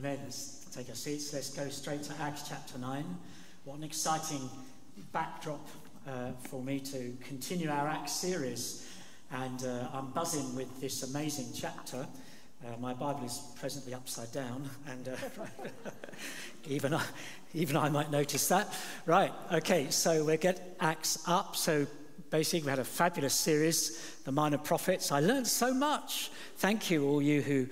Amen. Let's take our seats. Let's go straight to Acts chapter 9. What an exciting backdrop uh, for me to continue our Acts series. And uh, I'm buzzing with this amazing chapter. Uh, my Bible is presently upside down, and uh, even, I, even I might notice that. Right, okay, so we'll get Acts up. So basically, we had a fabulous series, The Minor Prophets. I learned so much. Thank you, all you who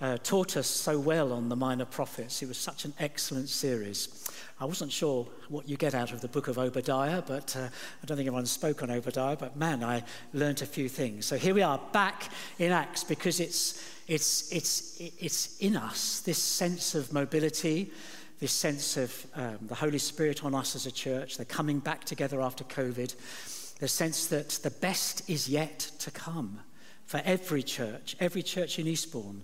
uh, taught us so well on the minor prophets. It was such an excellent series. I wasn't sure what you get out of the book of Obadiah, but uh, I don't think anyone spoke on Obadiah, but man, I learnt a few things. So here we are back in Acts because it's, it's, it's, it's in us, this sense of mobility, this sense of um, the Holy Spirit on us as a church, the coming back together after COVID, the sense that the best is yet to come for every church, every church in Eastbourne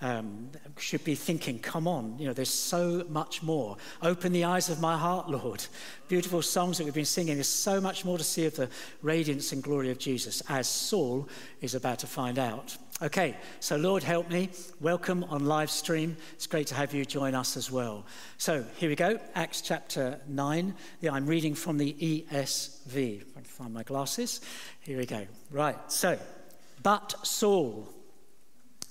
um, should be thinking, come on, you know, there's so much more. Open the eyes of my heart, Lord. Beautiful songs that we've been singing. There's so much more to see of the radiance and glory of Jesus, as Saul is about to find out. Okay, so Lord help me. Welcome on live stream. It's great to have you join us as well. So here we go, Acts chapter 9. Yeah, I'm reading from the ESV. Find my glasses. Here we go. Right, so, but Saul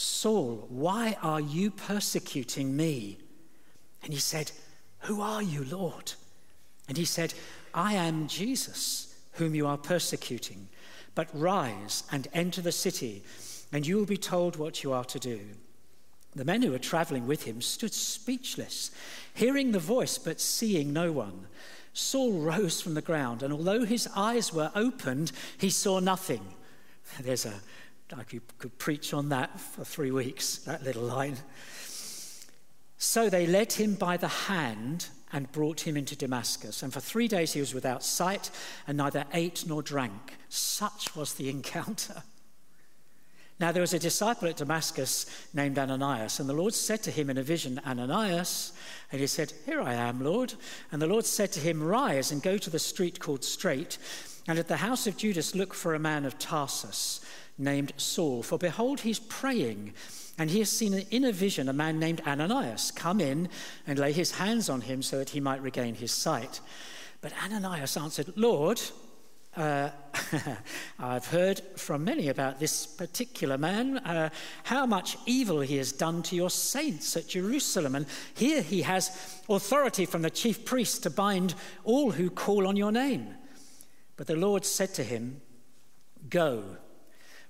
Saul, why are you persecuting me? And he said, Who are you, Lord? And he said, I am Jesus, whom you are persecuting. But rise and enter the city, and you will be told what you are to do. The men who were traveling with him stood speechless, hearing the voice but seeing no one. Saul rose from the ground, and although his eyes were opened, he saw nothing. There's a I could, could preach on that for three weeks, that little line. So they led him by the hand and brought him into Damascus. And for three days he was without sight and neither ate nor drank. Such was the encounter. Now there was a disciple at Damascus named Ananias, and the Lord said to him in a vision, Ananias. And he said, Here I am, Lord. And the Lord said to him, Rise and go to the street called Straight, and at the house of Judas look for a man of Tarsus named Saul. For behold, he's praying, and he has seen in a vision a man named Ananias come in and lay his hands on him so that he might regain his sight. But Ananias answered, Lord, uh, I've heard from many about this particular man, uh, how much evil he has done to your saints at Jerusalem. And here he has authority from the chief priest to bind all who call on your name. But the Lord said to him, Go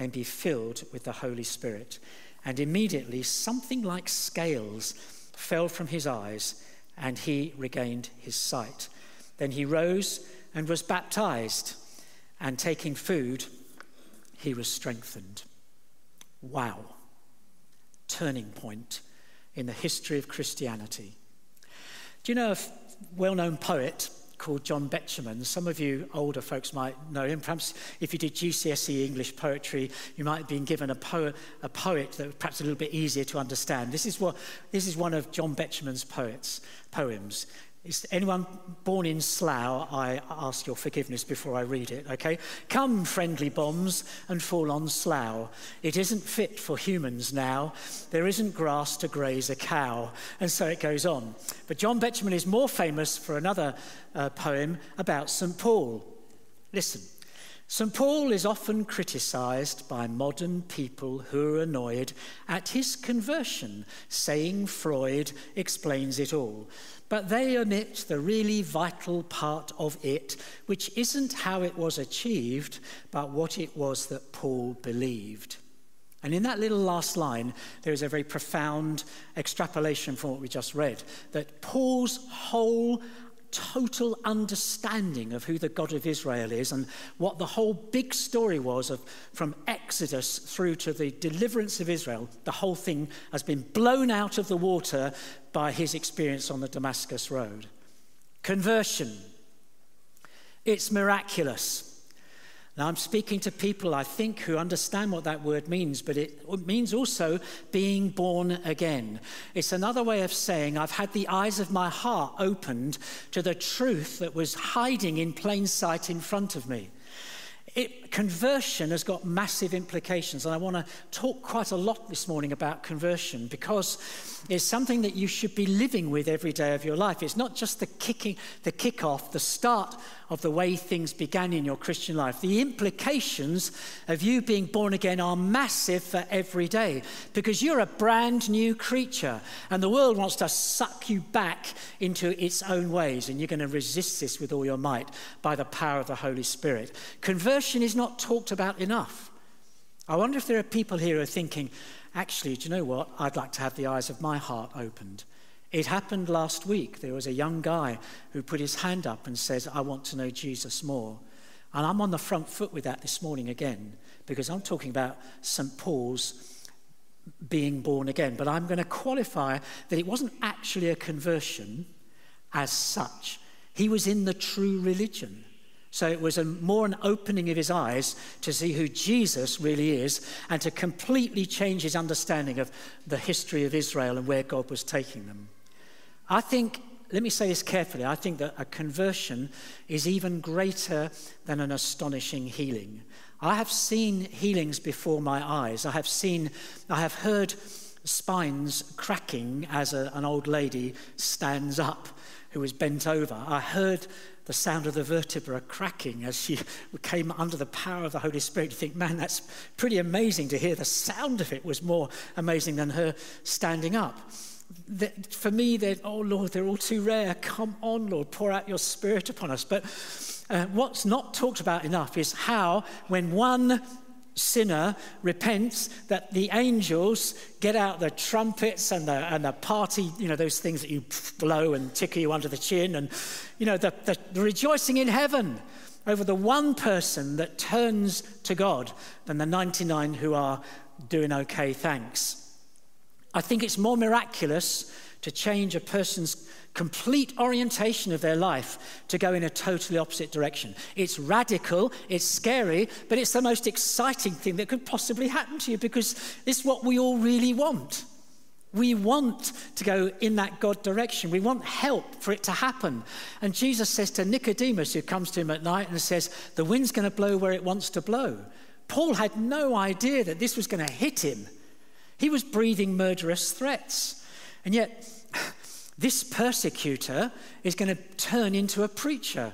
and be filled with the Holy Spirit. And immediately something like scales fell from his eyes, and he regained his sight. Then he rose and was baptized, and taking food, he was strengthened. Wow. Turning point in the history of Christianity. Do you know a well known poet called John Betjeman. Some of you older folks might know him. Perhaps if you did GCSE English poetry, you might have been given a, po a poet that was perhaps a little bit easier to understand. This is, what, this is one of John Betjeman's poets, poems. Is anyone born in Slough? I ask your forgiveness before I read it, okay? Come, friendly bombs, and fall on Slough. It isn't fit for humans now. There isn't grass to graze a cow. And so it goes on. But John Betjeman is more famous for another uh, poem about St. Paul. Listen. St. Paul is often criticized by modern people who are annoyed at his conversion, saying Freud explains it all. But they omit the really vital part of it, which isn't how it was achieved, but what it was that Paul believed. And in that little last line, there is a very profound extrapolation from what we just read that Paul's whole total understanding of who the God of Israel is and what the whole big story was of from Exodus through to the deliverance of Israel, the whole thing has been blown out of the water by his experience on the Damascus Road. Conversion. It's miraculous. Now, I'm speaking to people, I think, who understand what that word means, but it means also being born again. It's another way of saying I've had the eyes of my heart opened to the truth that was hiding in plain sight in front of me. It, conversion has got massive implications, and I want to talk quite a lot this morning about conversion because it's something that you should be living with every day of your life. It's not just the kicking, the kick-off, the start of the way things began in your Christian life. The implications of you being born again are massive for every day because you're a brand new creature and the world wants to suck you back into its own ways and you're going to resist this with all your might by the power of the Holy Spirit. Conversion is not talked about enough. I wonder if there are people here who are thinking, actually, do you know what? I'd like to have the eyes of my heart opened. It happened last week. There was a young guy who put his hand up and says, I want to know Jesus more. And I'm on the front foot with that this morning again, because I'm talking about St. Paul's being born again. But I'm going to qualify that it wasn't actually a conversion as such, he was in the true religion. So it was a, more an opening of his eyes to see who Jesus really is and to completely change his understanding of the history of Israel and where God was taking them. I think, let me say this carefully, I think that a conversion is even greater than an astonishing healing. I have seen healings before my eyes. I have seen, I have heard spines cracking as a, an old lady stands up who was bent over. I heard the sound of the vertebra cracking as she came under the power of the Holy Spirit. You think, man, that's pretty amazing to hear. The sound of it was more amazing than her standing up for me, they're, oh Lord, they're all too rare. Come on, Lord, pour out your spirit upon us. But uh, what's not talked about enough is how, when one sinner repents, that the angels get out the trumpets and the, and the party, you know, those things that you blow and tickle you under the chin, and, you know, the, the, the rejoicing in heaven over the one person that turns to God than the 99 who are doing okay, thanks. I think it's more miraculous to change a person's complete orientation of their life to go in a totally opposite direction. It's radical, it's scary, but it's the most exciting thing that could possibly happen to you because it's what we all really want. We want to go in that God direction. We want help for it to happen. And Jesus says to Nicodemus, who comes to him at night and says, The wind's going to blow where it wants to blow. Paul had no idea that this was going to hit him. He was breathing murderous threats. And yet, this persecutor is going to turn into a preacher.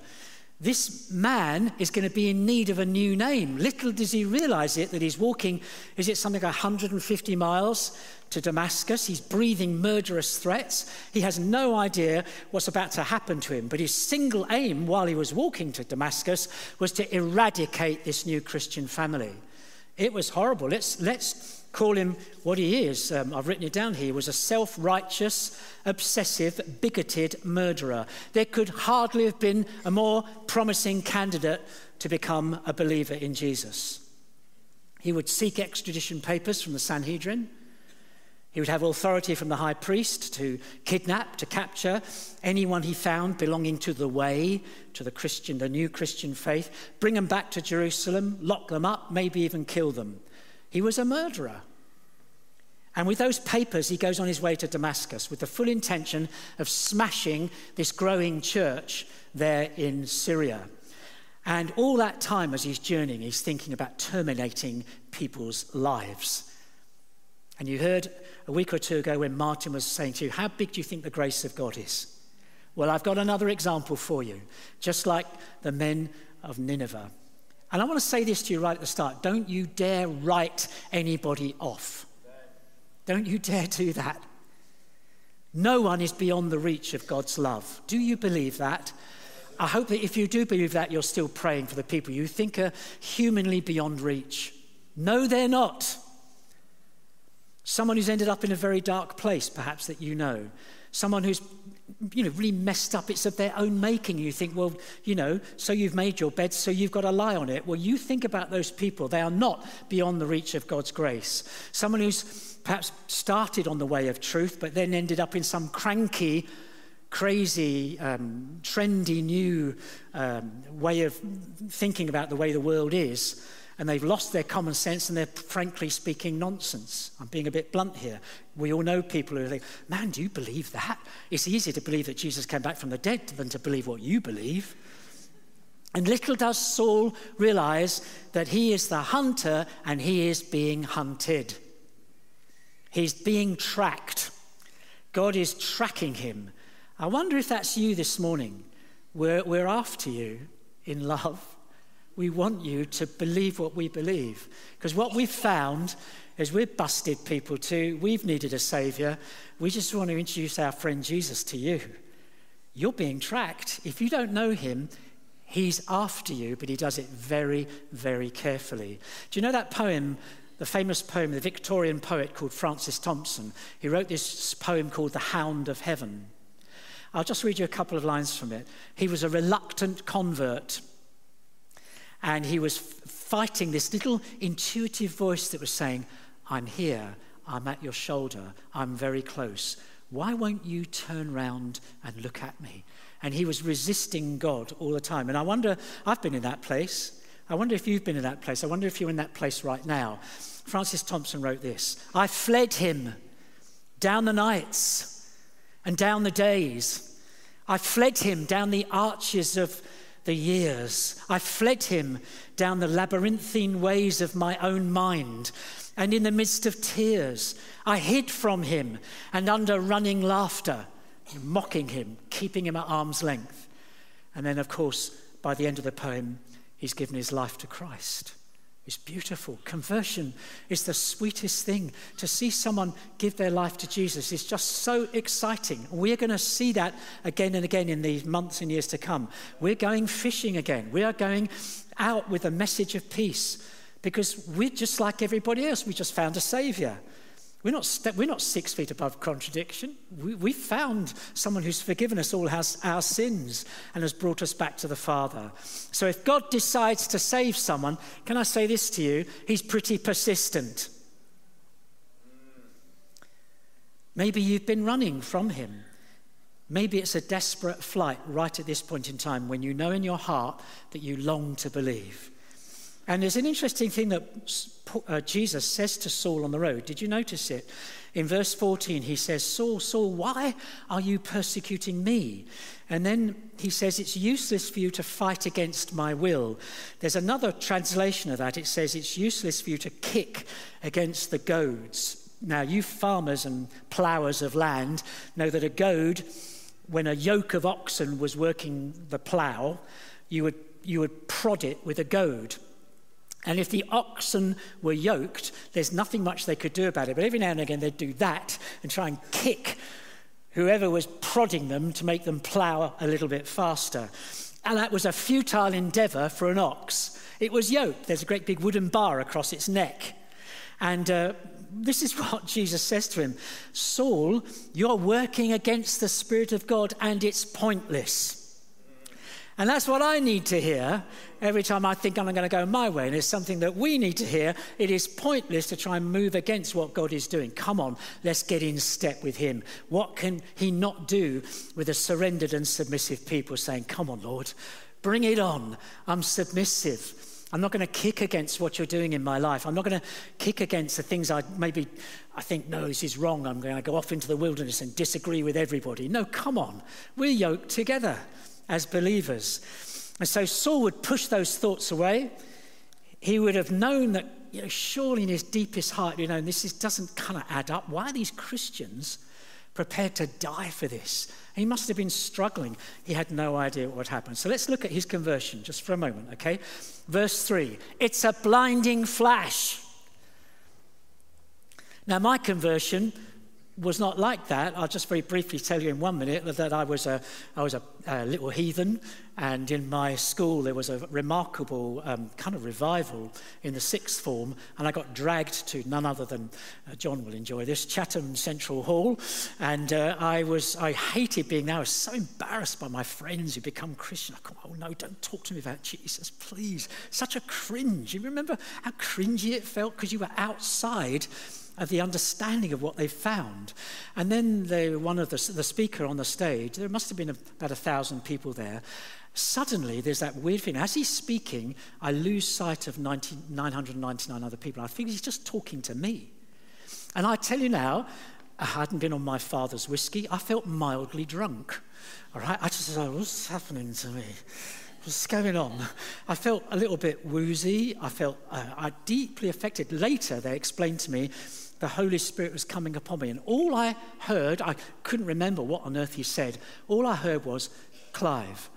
This man is going to be in need of a new name. Little does he realize it that he's walking, is it something like 150 miles to Damascus? He's breathing murderous threats. He has no idea what's about to happen to him. But his single aim while he was walking to Damascus was to eradicate this new Christian family. It was horrible. Let's, let's call him what he is. Um, I've written it down here. He was a self righteous, obsessive, bigoted murderer. There could hardly have been a more promising candidate to become a believer in Jesus. He would seek extradition papers from the Sanhedrin. He would have authority from the high priest to kidnap, to capture anyone he found belonging to the way, to the Christian, the new Christian faith, bring them back to Jerusalem, lock them up, maybe even kill them. He was a murderer. And with those papers, he goes on his way to Damascus with the full intention of smashing this growing church there in Syria. And all that time, as he's journeying, he's thinking about terminating people's lives. And you heard a week or two ago when Martin was saying to you, How big do you think the grace of God is? Well, I've got another example for you, just like the men of Nineveh. And I want to say this to you right at the start don't you dare write anybody off. Don't you dare do that. No one is beyond the reach of God's love. Do you believe that? I hope that if you do believe that, you're still praying for the people you think are humanly beyond reach. No, they're not. Someone who's ended up in a very dark place, perhaps that you know. Someone who's, you know, really messed up. It's of their own making. You think, well, you know, so you've made your bed, so you've got to lie on it. Well, you think about those people. They are not beyond the reach of God's grace. Someone who's perhaps started on the way of truth, but then ended up in some cranky, crazy, um, trendy new um, way of thinking about the way the world is and they've lost their common sense and they're frankly speaking nonsense. I'm being a bit blunt here. We all know people who think, man, do you believe that? It's easier to believe that Jesus came back from the dead than to believe what you believe. And little does Saul realize that he is the hunter and he is being hunted. He's being tracked. God is tracking him. I wonder if that's you this morning. We're, we're after you in love we want you to believe what we believe. Because what we've found is we're busted people too. We've needed a savior. We just want to introduce our friend Jesus to you. You're being tracked. If you don't know him, he's after you, but he does it very, very carefully. Do you know that poem, the famous poem, the Victorian poet called Francis Thompson? He wrote this poem called The Hound of Heaven. I'll just read you a couple of lines from it. He was a reluctant convert and he was fighting this little intuitive voice that was saying, I'm here, I'm at your shoulder, I'm very close. Why won't you turn round and look at me? And he was resisting God all the time. And I wonder, I've been in that place. I wonder if you've been in that place. I wonder if you're in that place right now. Francis Thompson wrote this I fled him down the nights and down the days. I fled him down the arches of the years. I fled him down the labyrinthine ways of my own mind. And in the midst of tears, I hid from him and under running laughter, mocking him, keeping him at arm's length. And then, of course, by the end of the poem, he's given his life to Christ. It's beautiful. Conversion is the sweetest thing. To see someone give their life to Jesus is just so exciting. We're going to see that again and again in these months and years to come. We're going fishing again. We are going out with a message of peace because we're just like everybody else. We just found a Savior. We're not, st- we're not six feet above contradiction. We, we found someone who's forgiven us all has our sins and has brought us back to the Father. So if God decides to save someone, can I say this to you? He's pretty persistent. Maybe you've been running from him. Maybe it's a desperate flight right at this point in time when you know in your heart that you long to believe. And there's an interesting thing that uh, Jesus says to Saul on the road. Did you notice it? In verse 14, he says, Saul, Saul, why are you persecuting me? And then he says, It's useless for you to fight against my will. There's another translation of that. It says, It's useless for you to kick against the goads. Now, you farmers and ploughers of land know that a goad, when a yoke of oxen was working the plough, you would, you would prod it with a goad. And if the oxen were yoked, there's nothing much they could do about it. But every now and again, they'd do that and try and kick whoever was prodding them to make them plough a little bit faster. And that was a futile endeavor for an ox. It was yoked, there's a great big wooden bar across its neck. And uh, this is what Jesus says to him Saul, you're working against the Spirit of God, and it's pointless. And that's what I need to hear every time I think I'm going to go my way. And it's something that we need to hear. It is pointless to try and move against what God is doing. Come on, let's get in step with Him. What can He not do with a surrendered and submissive people saying, Come on, Lord, bring it on. I'm submissive. I'm not going to kick against what you're doing in my life. I'm not going to kick against the things I maybe I think, no, this is wrong. I'm going to go off into the wilderness and disagree with everybody. No, come on. We're yoked together as believers. And so Saul would push those thoughts away. He would have known that, you know, surely in his deepest heart, you know, this is, doesn't kind of add up. Why are these Christians prepared to die for this. He must have been struggling. He had no idea what would happen. So let's look at his conversion just for a moment, okay? Verse 3 It's a blinding flash. Now, my conversion was not like that. I'll just very briefly tell you in one minute that I was a, I was a, a little heathen, and in my school there was a remarkable um, kind of revival in the sixth form, and I got dragged to none other than uh, John will enjoy this Chatham Central Hall, and uh, I was I hated being there. I was so embarrassed by my friends who become Christian. I go, oh no, don't talk to me about Jesus, please. Such a cringe. You remember how cringy it felt because you were outside of the understanding of what they found. And then they, one of the, the speaker on the stage, there must have been about a thousand people there. Suddenly, there's that weird thing. As he's speaking, I lose sight of 19, 999 other people. I think he's just talking to me. And I tell you now, I hadn't been on my father's whiskey. I felt mildly drunk. All right, I just thought, what's happening to me? What's going on? I felt a little bit woozy. I felt uh, I deeply affected. Later, they explained to me the Holy Spirit was coming upon me. And all I heard, I couldn't remember what on earth he said. All I heard was, Clive,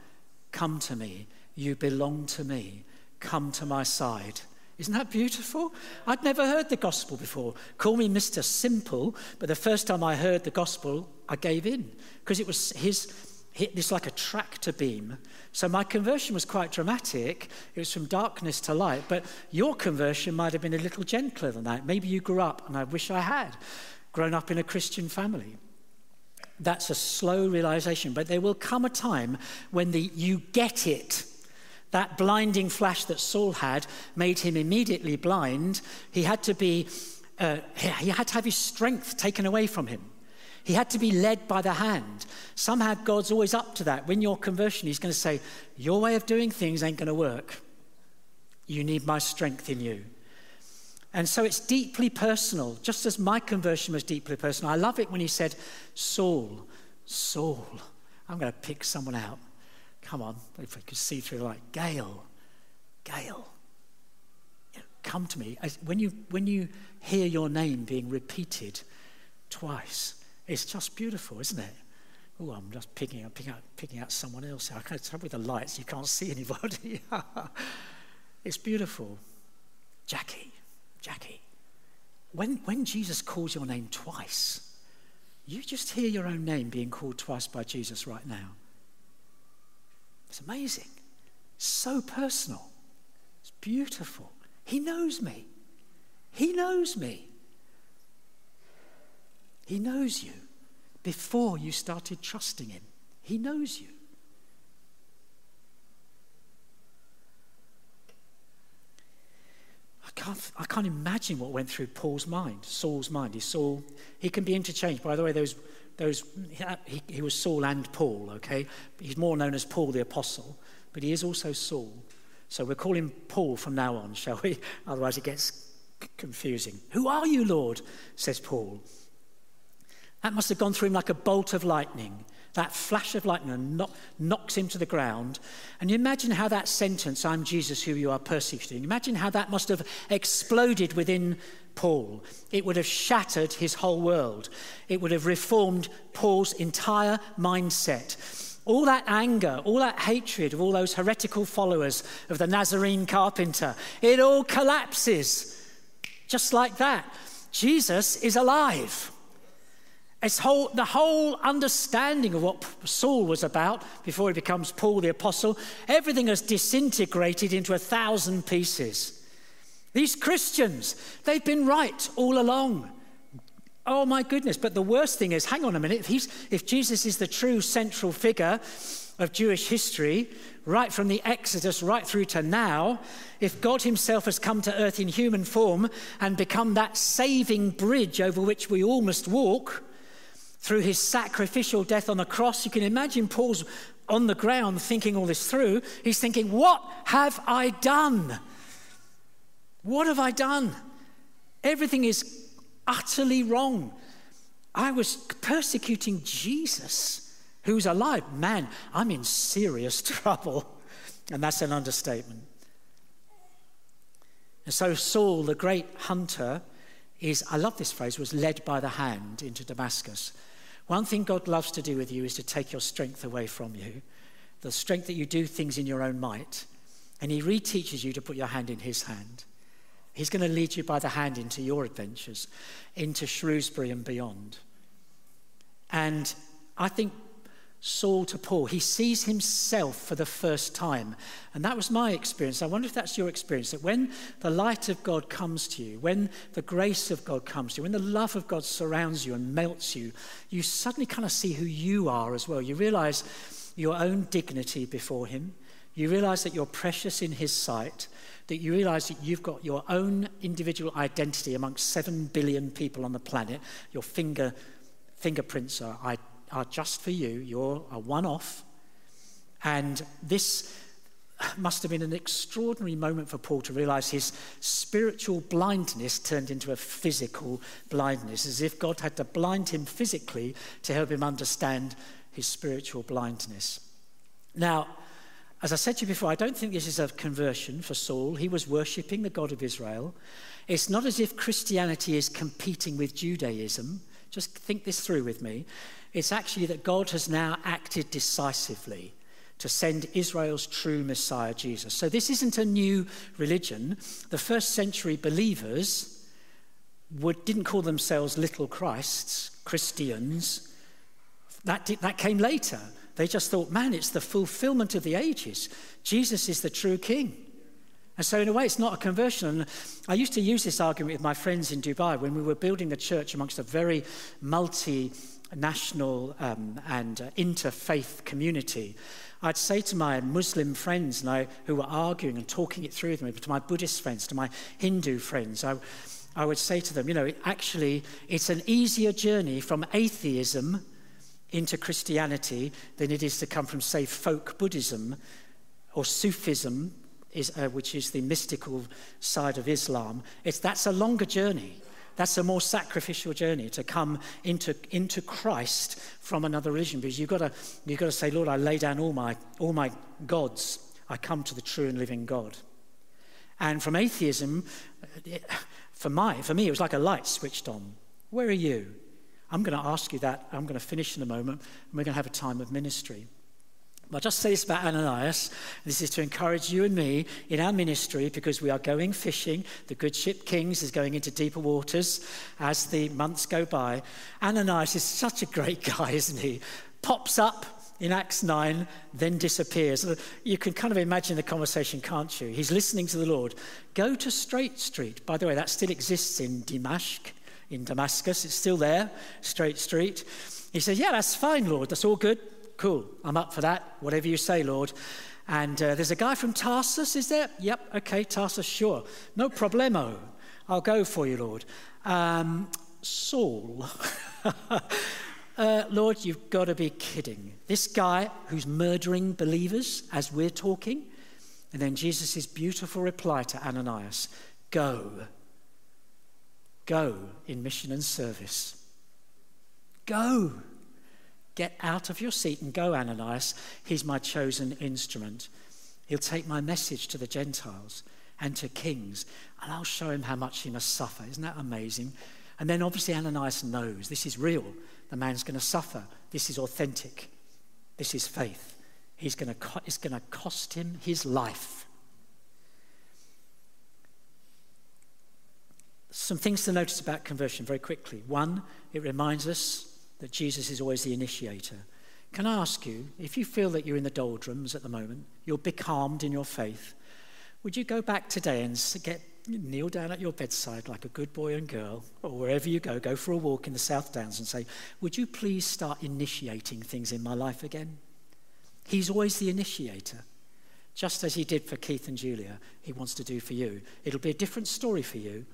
come to me. You belong to me. Come to my side. Isn't that beautiful? I'd never heard the gospel before. Call me Mr. Simple, but the first time I heard the gospel, I gave in because it was his it's like a tractor beam. So my conversion was quite dramatic. It was from darkness to light. But your conversion might have been a little gentler than that. Maybe you grew up, and I wish I had, grown up in a Christian family. That's a slow realization. But there will come a time when the you get it. That blinding flash that Saul had made him immediately blind. He had to be, uh, he had to have his strength taken away from him. He had to be led by the hand. Somehow God's always up to that. When your conversion, He's going to say, Your way of doing things ain't going to work. You need my strength in you. And so it's deeply personal, just as my conversion was deeply personal. I love it when he said, Saul, Saul. I'm going to pick someone out. Come on, if I could see through the light. Gail, Gail, come to me. When you, when you hear your name being repeated twice, it's just beautiful, isn't it? Oh, I'm just picking up, picking out, picking out someone else. I can't tell with the lights, you can't see anybody. it's beautiful. Jackie, Jackie. When, when Jesus calls your name twice, you just hear your own name being called twice by Jesus right now. It's amazing. So personal. It's beautiful. He knows me. He knows me. He knows you before you started trusting Him. He knows you. I can't, I can't imagine what went through Paul's mind, Saul's mind. He Saul, he can be interchanged. By the way, those, those, he, he was Saul and Paul, okay? He's more known as Paul the Apostle, but he is also Saul. So we'll call him Paul from now on, shall we? Otherwise it gets confusing. Who are you, Lord? says Paul. That must have gone through him like a bolt of lightning. That flash of lightning knock, knocks him to the ground. And you imagine how that sentence, I'm Jesus who you are persecuting, imagine how that must have exploded within Paul. It would have shattered his whole world. It would have reformed Paul's entire mindset. All that anger, all that hatred of all those heretical followers of the Nazarene carpenter, it all collapses just like that. Jesus is alive. It's whole, the whole understanding of what Saul was about before he becomes Paul the Apostle, everything has disintegrated into a thousand pieces. These Christians, they've been right all along. Oh my goodness. But the worst thing is hang on a minute. If, if Jesus is the true central figure of Jewish history, right from the Exodus right through to now, if God Himself has come to earth in human form and become that saving bridge over which we all must walk, through his sacrificial death on the cross. You can imagine Paul's on the ground thinking all this through. He's thinking, What have I done? What have I done? Everything is utterly wrong. I was persecuting Jesus, who's alive. Man, I'm in serious trouble. And that's an understatement. And so Saul, the great hunter, is, I love this phrase, was led by the hand into Damascus. One thing God loves to do with you is to take your strength away from you, the strength that you do things in your own might. And He reteaches you to put your hand in His hand. He's going to lead you by the hand into your adventures, into Shrewsbury and beyond. And I think Saul to Paul, he sees himself for the first time. And that was my experience. I wonder if that's your experience that when the light of God comes to you, when the grace of God comes to you, when the love of God surrounds you and melts you, you suddenly kind of see who you are as well. You realize your own dignity before Him. You realize that you're precious in His sight, that you realize that you've got your own individual identity amongst seven billion people on the planet. Your finger, fingerprints are are just for you. You're a one off. And this must have been an extraordinary moment for Paul to realize his spiritual blindness turned into a physical blindness, as if God had to blind him physically to help him understand his spiritual blindness. Now, as I said to you before, I don't think this is a conversion for Saul. He was worshipping the God of Israel. It's not as if Christianity is competing with Judaism. Just think this through with me. It's actually that God has now acted decisively to send Israel's true Messiah, Jesus. So this isn't a new religion. The first century believers would, didn't call themselves little Christs, Christians. That, did, that came later. They just thought, man, it's the fulfillment of the ages. Jesus is the true king. And so, in a way, it's not a conversion. And I used to use this argument with my friends in Dubai when we were building the church amongst a very multi national um, and uh, interfaith community, I'd say to my Muslim friends I, who were arguing and talking it through with me, to my Buddhist friends, to my Hindu friends, I, I would say to them, you know, actually, it's an easier journey from atheism into Christianity than it is to come from, say, folk Buddhism or Sufism, is, uh, which is the mystical side of Islam. It's, that's a longer journey. That's a more sacrificial journey to come into, into Christ from another religion because you've got, to, you've got to say, Lord, I lay down all my, all my gods. I come to the true and living God. And from atheism, for, my, for me, it was like a light switched on. Where are you? I'm going to ask you that. I'm going to finish in a moment, and we're going to have a time of ministry. I'll just say this about Ananias. This is to encourage you and me in our ministry because we are going fishing. The good ship Kings is going into deeper waters as the months go by. Ananias is such a great guy, isn't he? Pops up in Acts 9, then disappears. You can kind of imagine the conversation, can't you? He's listening to the Lord. Go to Straight Street. By the way, that still exists in Damascus. In Damascus, it's still there, Straight Street. He says, Yeah, that's fine, Lord. That's all good. Cool, I'm up for that. Whatever you say, Lord. And uh, there's a guy from Tarsus, is there? Yep, okay, Tarsus, sure. No problemo. I'll go for you, Lord. Um, Saul. uh, Lord, you've got to be kidding. This guy who's murdering believers as we're talking. And then Jesus' beautiful reply to Ananias Go. Go in mission and service. Go. Get out of your seat and go, Ananias. He's my chosen instrument. He'll take my message to the Gentiles and to kings, and I'll show him how much he must suffer. Isn't that amazing? And then obviously Ananias knows this is real. The man's going to suffer. This is authentic. This is faith. He's going to, it's going to cost him his life. Some things to notice about conversion very quickly. One, it reminds us that Jesus is always the initiator. Can I ask you, if you feel that you're in the doldrums at the moment, you're becalmed in your faith, would you go back today and get kneel down at your bedside like a good boy and girl, or wherever you go, go for a walk in the South Downs and say, Would you please start initiating things in my life again? He's always the initiator. Just as he did for Keith and Julia, he wants to do for you. It'll be a different story for you.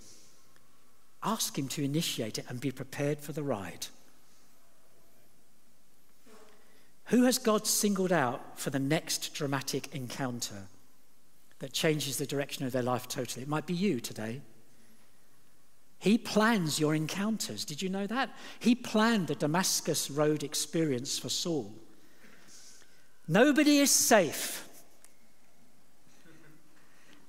Ask him to initiate it and be prepared for the ride. Who has God singled out for the next dramatic encounter that changes the direction of their life totally? It might be you today. He plans your encounters. Did you know that? He planned the Damascus Road experience for Saul. Nobody is safe.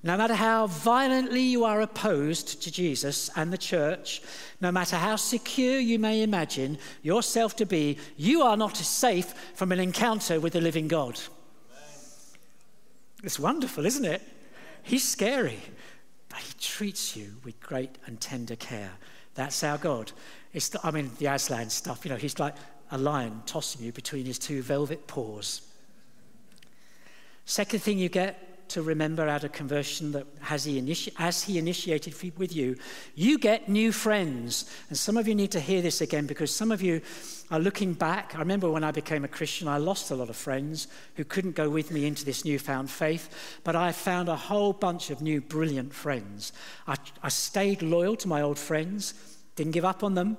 No matter how violently you are opposed to Jesus and the church, no matter how secure you may imagine yourself to be, you are not safe from an encounter with the living God. It's wonderful, isn't it? He's scary, but he treats you with great and tender care. That's our God. It's the, I mean, the Aslan stuff, you know, he's like a lion tossing you between his two velvet paws. Second thing you get to remember out of conversion that as he, initi- as he initiated with you, you get new friends. And some of you need to hear this again because some of you are looking back. I remember when I became a Christian, I lost a lot of friends who couldn't go with me into this newfound faith, but I found a whole bunch of new brilliant friends. I, I stayed loyal to my old friends, didn't give up on them,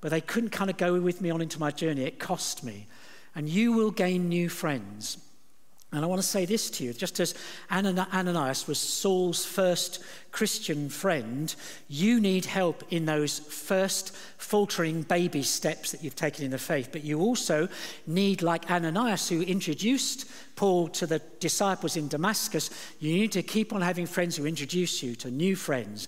but they couldn't kind of go with me on into my journey. It cost me. And you will gain new friends. And I want to say this to you just as Ananias was Saul's first Christian friend, you need help in those first faltering baby steps that you've taken in the faith. But you also need, like Ananias, who introduced Paul to the disciples in Damascus, you need to keep on having friends who introduce you to new friends.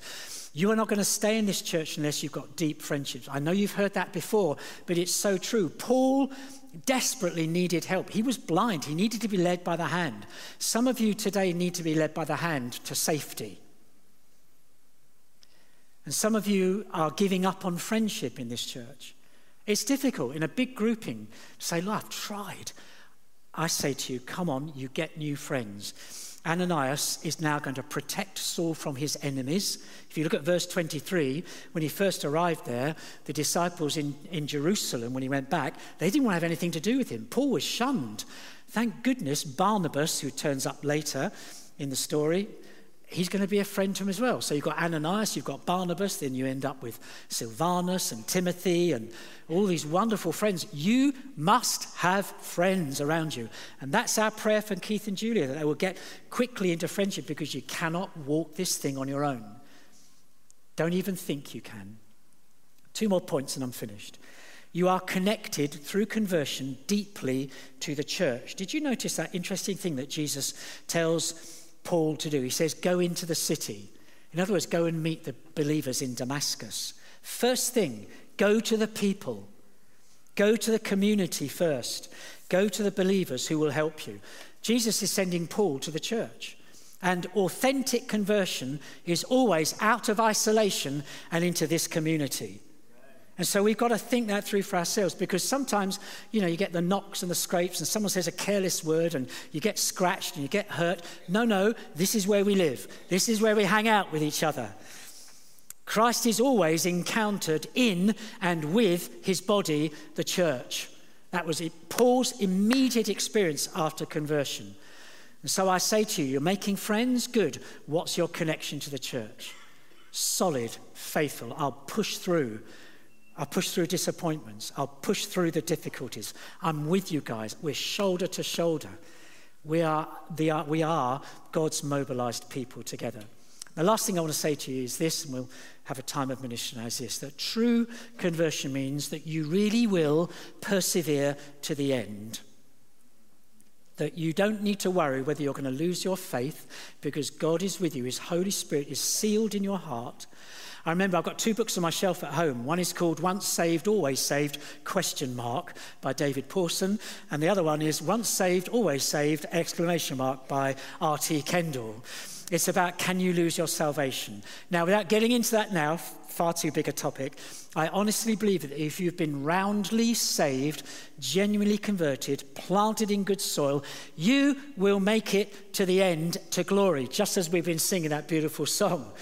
You are not going to stay in this church unless you've got deep friendships. I know you've heard that before, but it's so true. Paul desperately needed help. He was blind, he needed to be led by the hand. Some of you today need to be led by the hand to safety. And some of you are giving up on friendship in this church. It's difficult in a big grouping to say, Look, I've tried. I say to you, come on, you get new friends. Ananias is now going to protect Saul from his enemies. If you look at verse 23, when he first arrived there, the disciples in, in Jerusalem, when he went back, they didn't want to have anything to do with him. Paul was shunned. Thank goodness Barnabas, who turns up later in the story, he's going to be a friend to him as well. So you've got Ananias, you've got Barnabas, then you end up with Silvanus and Timothy and all these wonderful friends. You must have friends around you. And that's our prayer for Keith and Julia, that they will get quickly into friendship because you cannot walk this thing on your own. Don't even think you can. Two more points and I'm finished. You are connected through conversion deeply to the church. Did you notice that interesting thing that Jesus tells Paul to do. He says, Go into the city. In other words, go and meet the believers in Damascus. First thing, go to the people. Go to the community first. Go to the believers who will help you. Jesus is sending Paul to the church. And authentic conversion is always out of isolation and into this community. And so we've got to think that through for ourselves because sometimes, you know, you get the knocks and the scrapes and someone says a careless word and you get scratched and you get hurt. No, no, this is where we live. This is where we hang out with each other. Christ is always encountered in and with his body, the church. That was Paul's immediate experience after conversion. And so I say to you, you're making friends? Good. What's your connection to the church? Solid, faithful. I'll push through I'll push through disappointments. I'll push through the difficulties. I'm with you guys. We're shoulder to shoulder. We are, the, uh, we are God's mobilized people together. The last thing I want to say to you is this, and we'll have a time of ministry as this that true conversion means that you really will persevere to the end. That you don't need to worry whether you're going to lose your faith because God is with you. His Holy Spirit is sealed in your heart. I remember I've got two books on my shelf at home. One is called Once Saved, Always Saved, question mark, by David Pawson. And the other one is Once Saved, Always Saved, exclamation mark, by R.T. Kendall. It's about can you lose your salvation? Now, without getting into that now, far too big a topic, I honestly believe that if you've been roundly saved, genuinely converted, planted in good soil, you will make it to the end to glory, just as we've been singing that beautiful song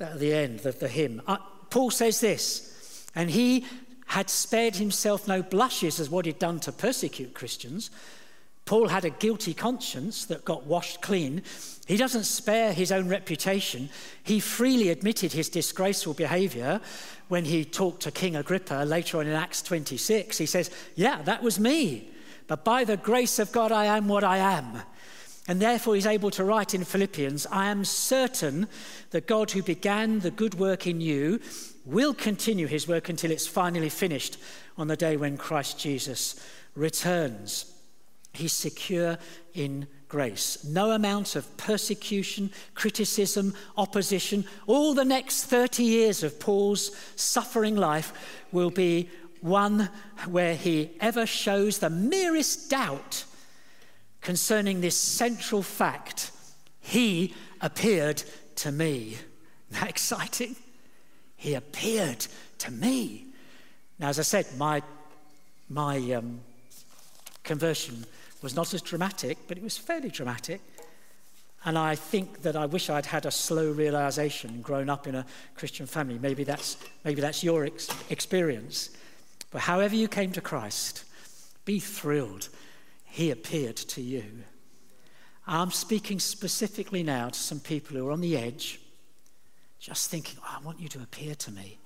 at the end of the hymn. Uh, Paul says this, and he had spared himself no blushes as what he'd done to persecute Christians. Paul had a guilty conscience that got washed clean. He doesn't spare his own reputation. He freely admitted his disgraceful behavior when he talked to King Agrippa later on in Acts 26. He says, Yeah, that was me. But by the grace of God, I am what I am. And therefore, he's able to write in Philippians I am certain that God, who began the good work in you, will continue his work until it's finally finished on the day when Christ Jesus returns. He's secure in grace. No amount of persecution, criticism, opposition, all the next 30 years of Paul's suffering life will be one where he ever shows the merest doubt concerning this central fact. He appeared to me. Isn't that exciting? He appeared to me. Now, as I said, my, my um, conversion was not as dramatic, but it was fairly dramatic. And I think that I wish I'd had a slow realization grown up in a Christian family. Maybe that's, maybe that's your ex- experience. But however you came to Christ, be thrilled. He appeared to you. I'm speaking specifically now to some people who are on the edge, just thinking, oh, I want you to appear to me.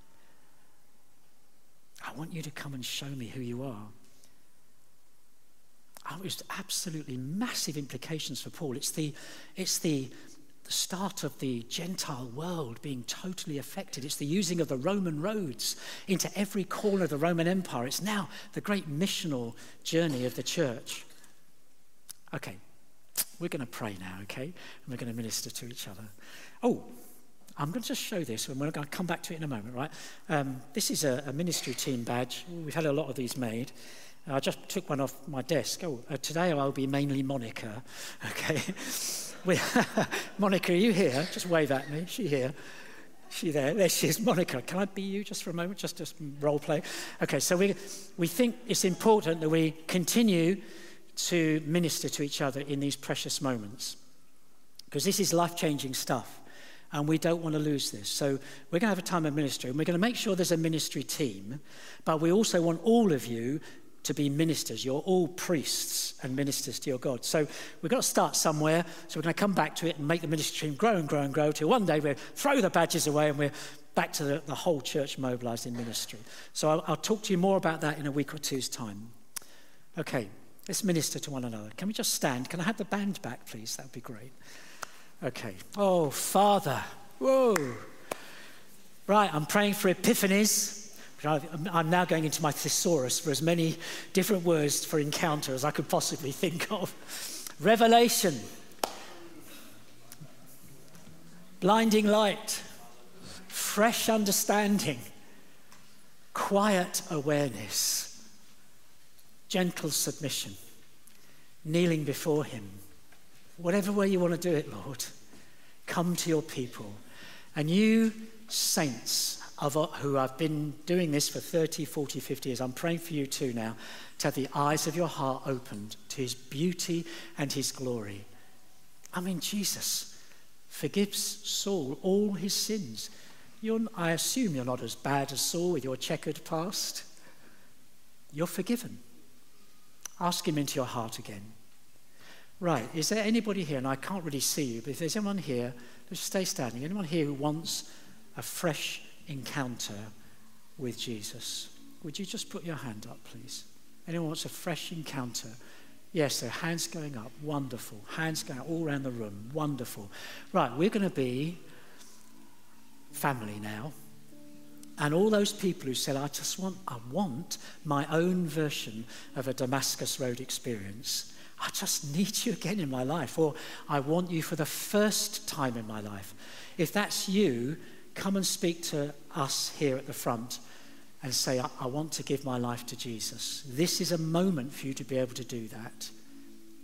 I want you to come and show me who you are. Oh, it's absolutely massive implications for Paul. It's the, it's the, the start of the Gentile world being totally affected. It's the using of the Roman roads into every corner of the Roman Empire. It's now the great missional journey of the church. Okay, we're going to pray now, okay? And we're going to minister to each other. Oh, I'm going to just show this, and we're going to come back to it in a moment, right? Um, this is a, a ministry team badge. We've had a lot of these made. I just took one off my desk. Oh, uh, today I'll be mainly Monica. Okay. Monica, are you here? Just wave at me. She here. She there. There she is. Monica, can I be you just for a moment? Just, just role play. Okay, so we, we think it's important that we continue to minister to each other in these precious moments because this is life changing stuff and we don't want to lose this. So we're going to have a time of ministry, and we're going to make sure there's a ministry team, but we also want all of you to be ministers. You're all priests and ministers to your God. So we've got to start somewhere. So we're going to come back to it and make the ministry team grow and grow and grow till one day we throw the badges away and we're back to the, the whole church mobilized in ministry. So I'll, I'll talk to you more about that in a week or two's time. Okay, let's minister to one another. Can we just stand? Can I have the band back, please? That would be great. Okay. Oh, Father. Whoa. Right, I'm praying for epiphanies. I'm now going into my thesaurus for as many different words for encounter as I could possibly think of. Revelation, blinding light, fresh understanding, quiet awareness, gentle submission, kneeling before Him. Whatever way you want to do it, Lord, come to your people. And you, saints, of, who have been doing this for 30, 40, 50 years, I'm praying for you too now to have the eyes of your heart opened to his beauty and his glory. I mean, Jesus forgives Saul all his sins. You're, I assume you're not as bad as Saul with your checkered past. You're forgiven. Ask him into your heart again. Right, is there anybody here, and I can't really see you, but if there's anyone here, just stay standing. Anyone here who wants a fresh encounter with Jesus. Would you just put your hand up, please? Anyone wants a fresh encounter? Yes, so hands going up. Wonderful. Hands going all around the room. Wonderful. Right, we're going to be family now. And all those people who said, I just want, I want my own version of a Damascus Road experience. I just need you again in my life, or I want you for the first time in my life. If that's you, come and speak to us here at the front and say, I, I want to give my life to Jesus. This is a moment for you to be able to do that.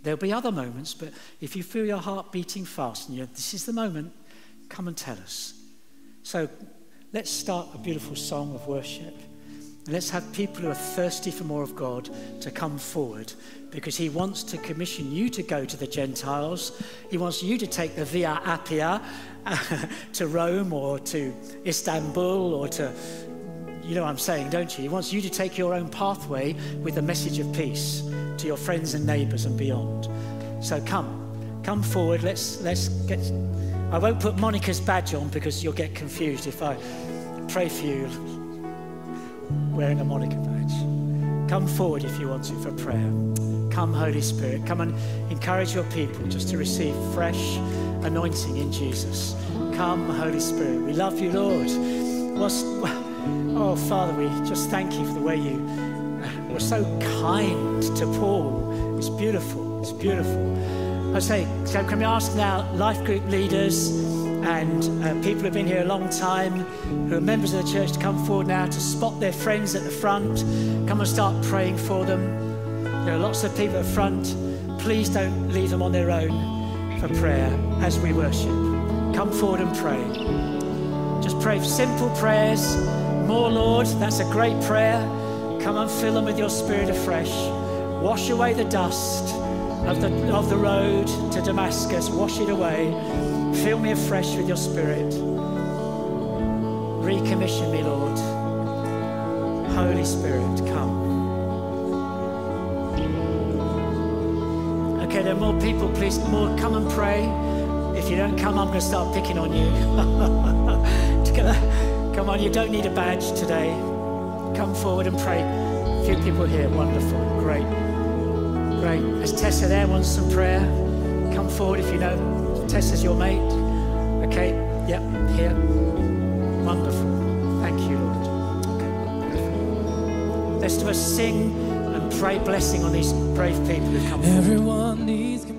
There'll be other moments, but if you feel your heart beating fast and you this is the moment, come and tell us. So let's start a beautiful song of worship. Let's have people who are thirsty for more of God to come forward because He wants to commission you to go to the Gentiles. He wants you to take the Via Appia to Rome or to Istanbul or to, you know what I'm saying, don't you? He wants you to take your own pathway with the message of peace to your friends and neighbors and beyond. So come, come forward. Let's, let's get. I won't put Monica's badge on because you'll get confused if I pray for you wearing a Monica badge. Come forward if you want to for prayer. Come, Holy Spirit. Come and encourage your people just to receive fresh anointing in Jesus. Come, Holy Spirit. We love you, Lord. What's, oh, Father, we just thank you for the way you were so kind to Paul It's beautiful. It's beautiful. I say, so can we ask now life group leaders and uh, people who've been here a long time, who are members of the church, to come forward now to spot their friends at the front. Come and start praying for them. There are lots of people at front. Please don't leave them on their own for prayer as we worship. Come forward and pray. Just pray simple prayers. More, Lord, that's a great prayer. Come and fill them with your spirit afresh. Wash away the dust of the, of the road to Damascus. Wash it away. Fill me afresh with your spirit. Recommission me, Lord. Holy Spirit, come. Okay, there are more people. Please, more come and pray. If you don't come, I'm going to start picking on you. come on, you don't need a badge today. Come forward and pray. A few people here. Wonderful. Great. Great. As Tessa there wants some prayer, come forward if you know Tessa's your mate. Okay. Yep. Here. Wonderful. Thank you, Lord. Okay. Let's do sing and pray blessing on these brave people who come. Everyone needs.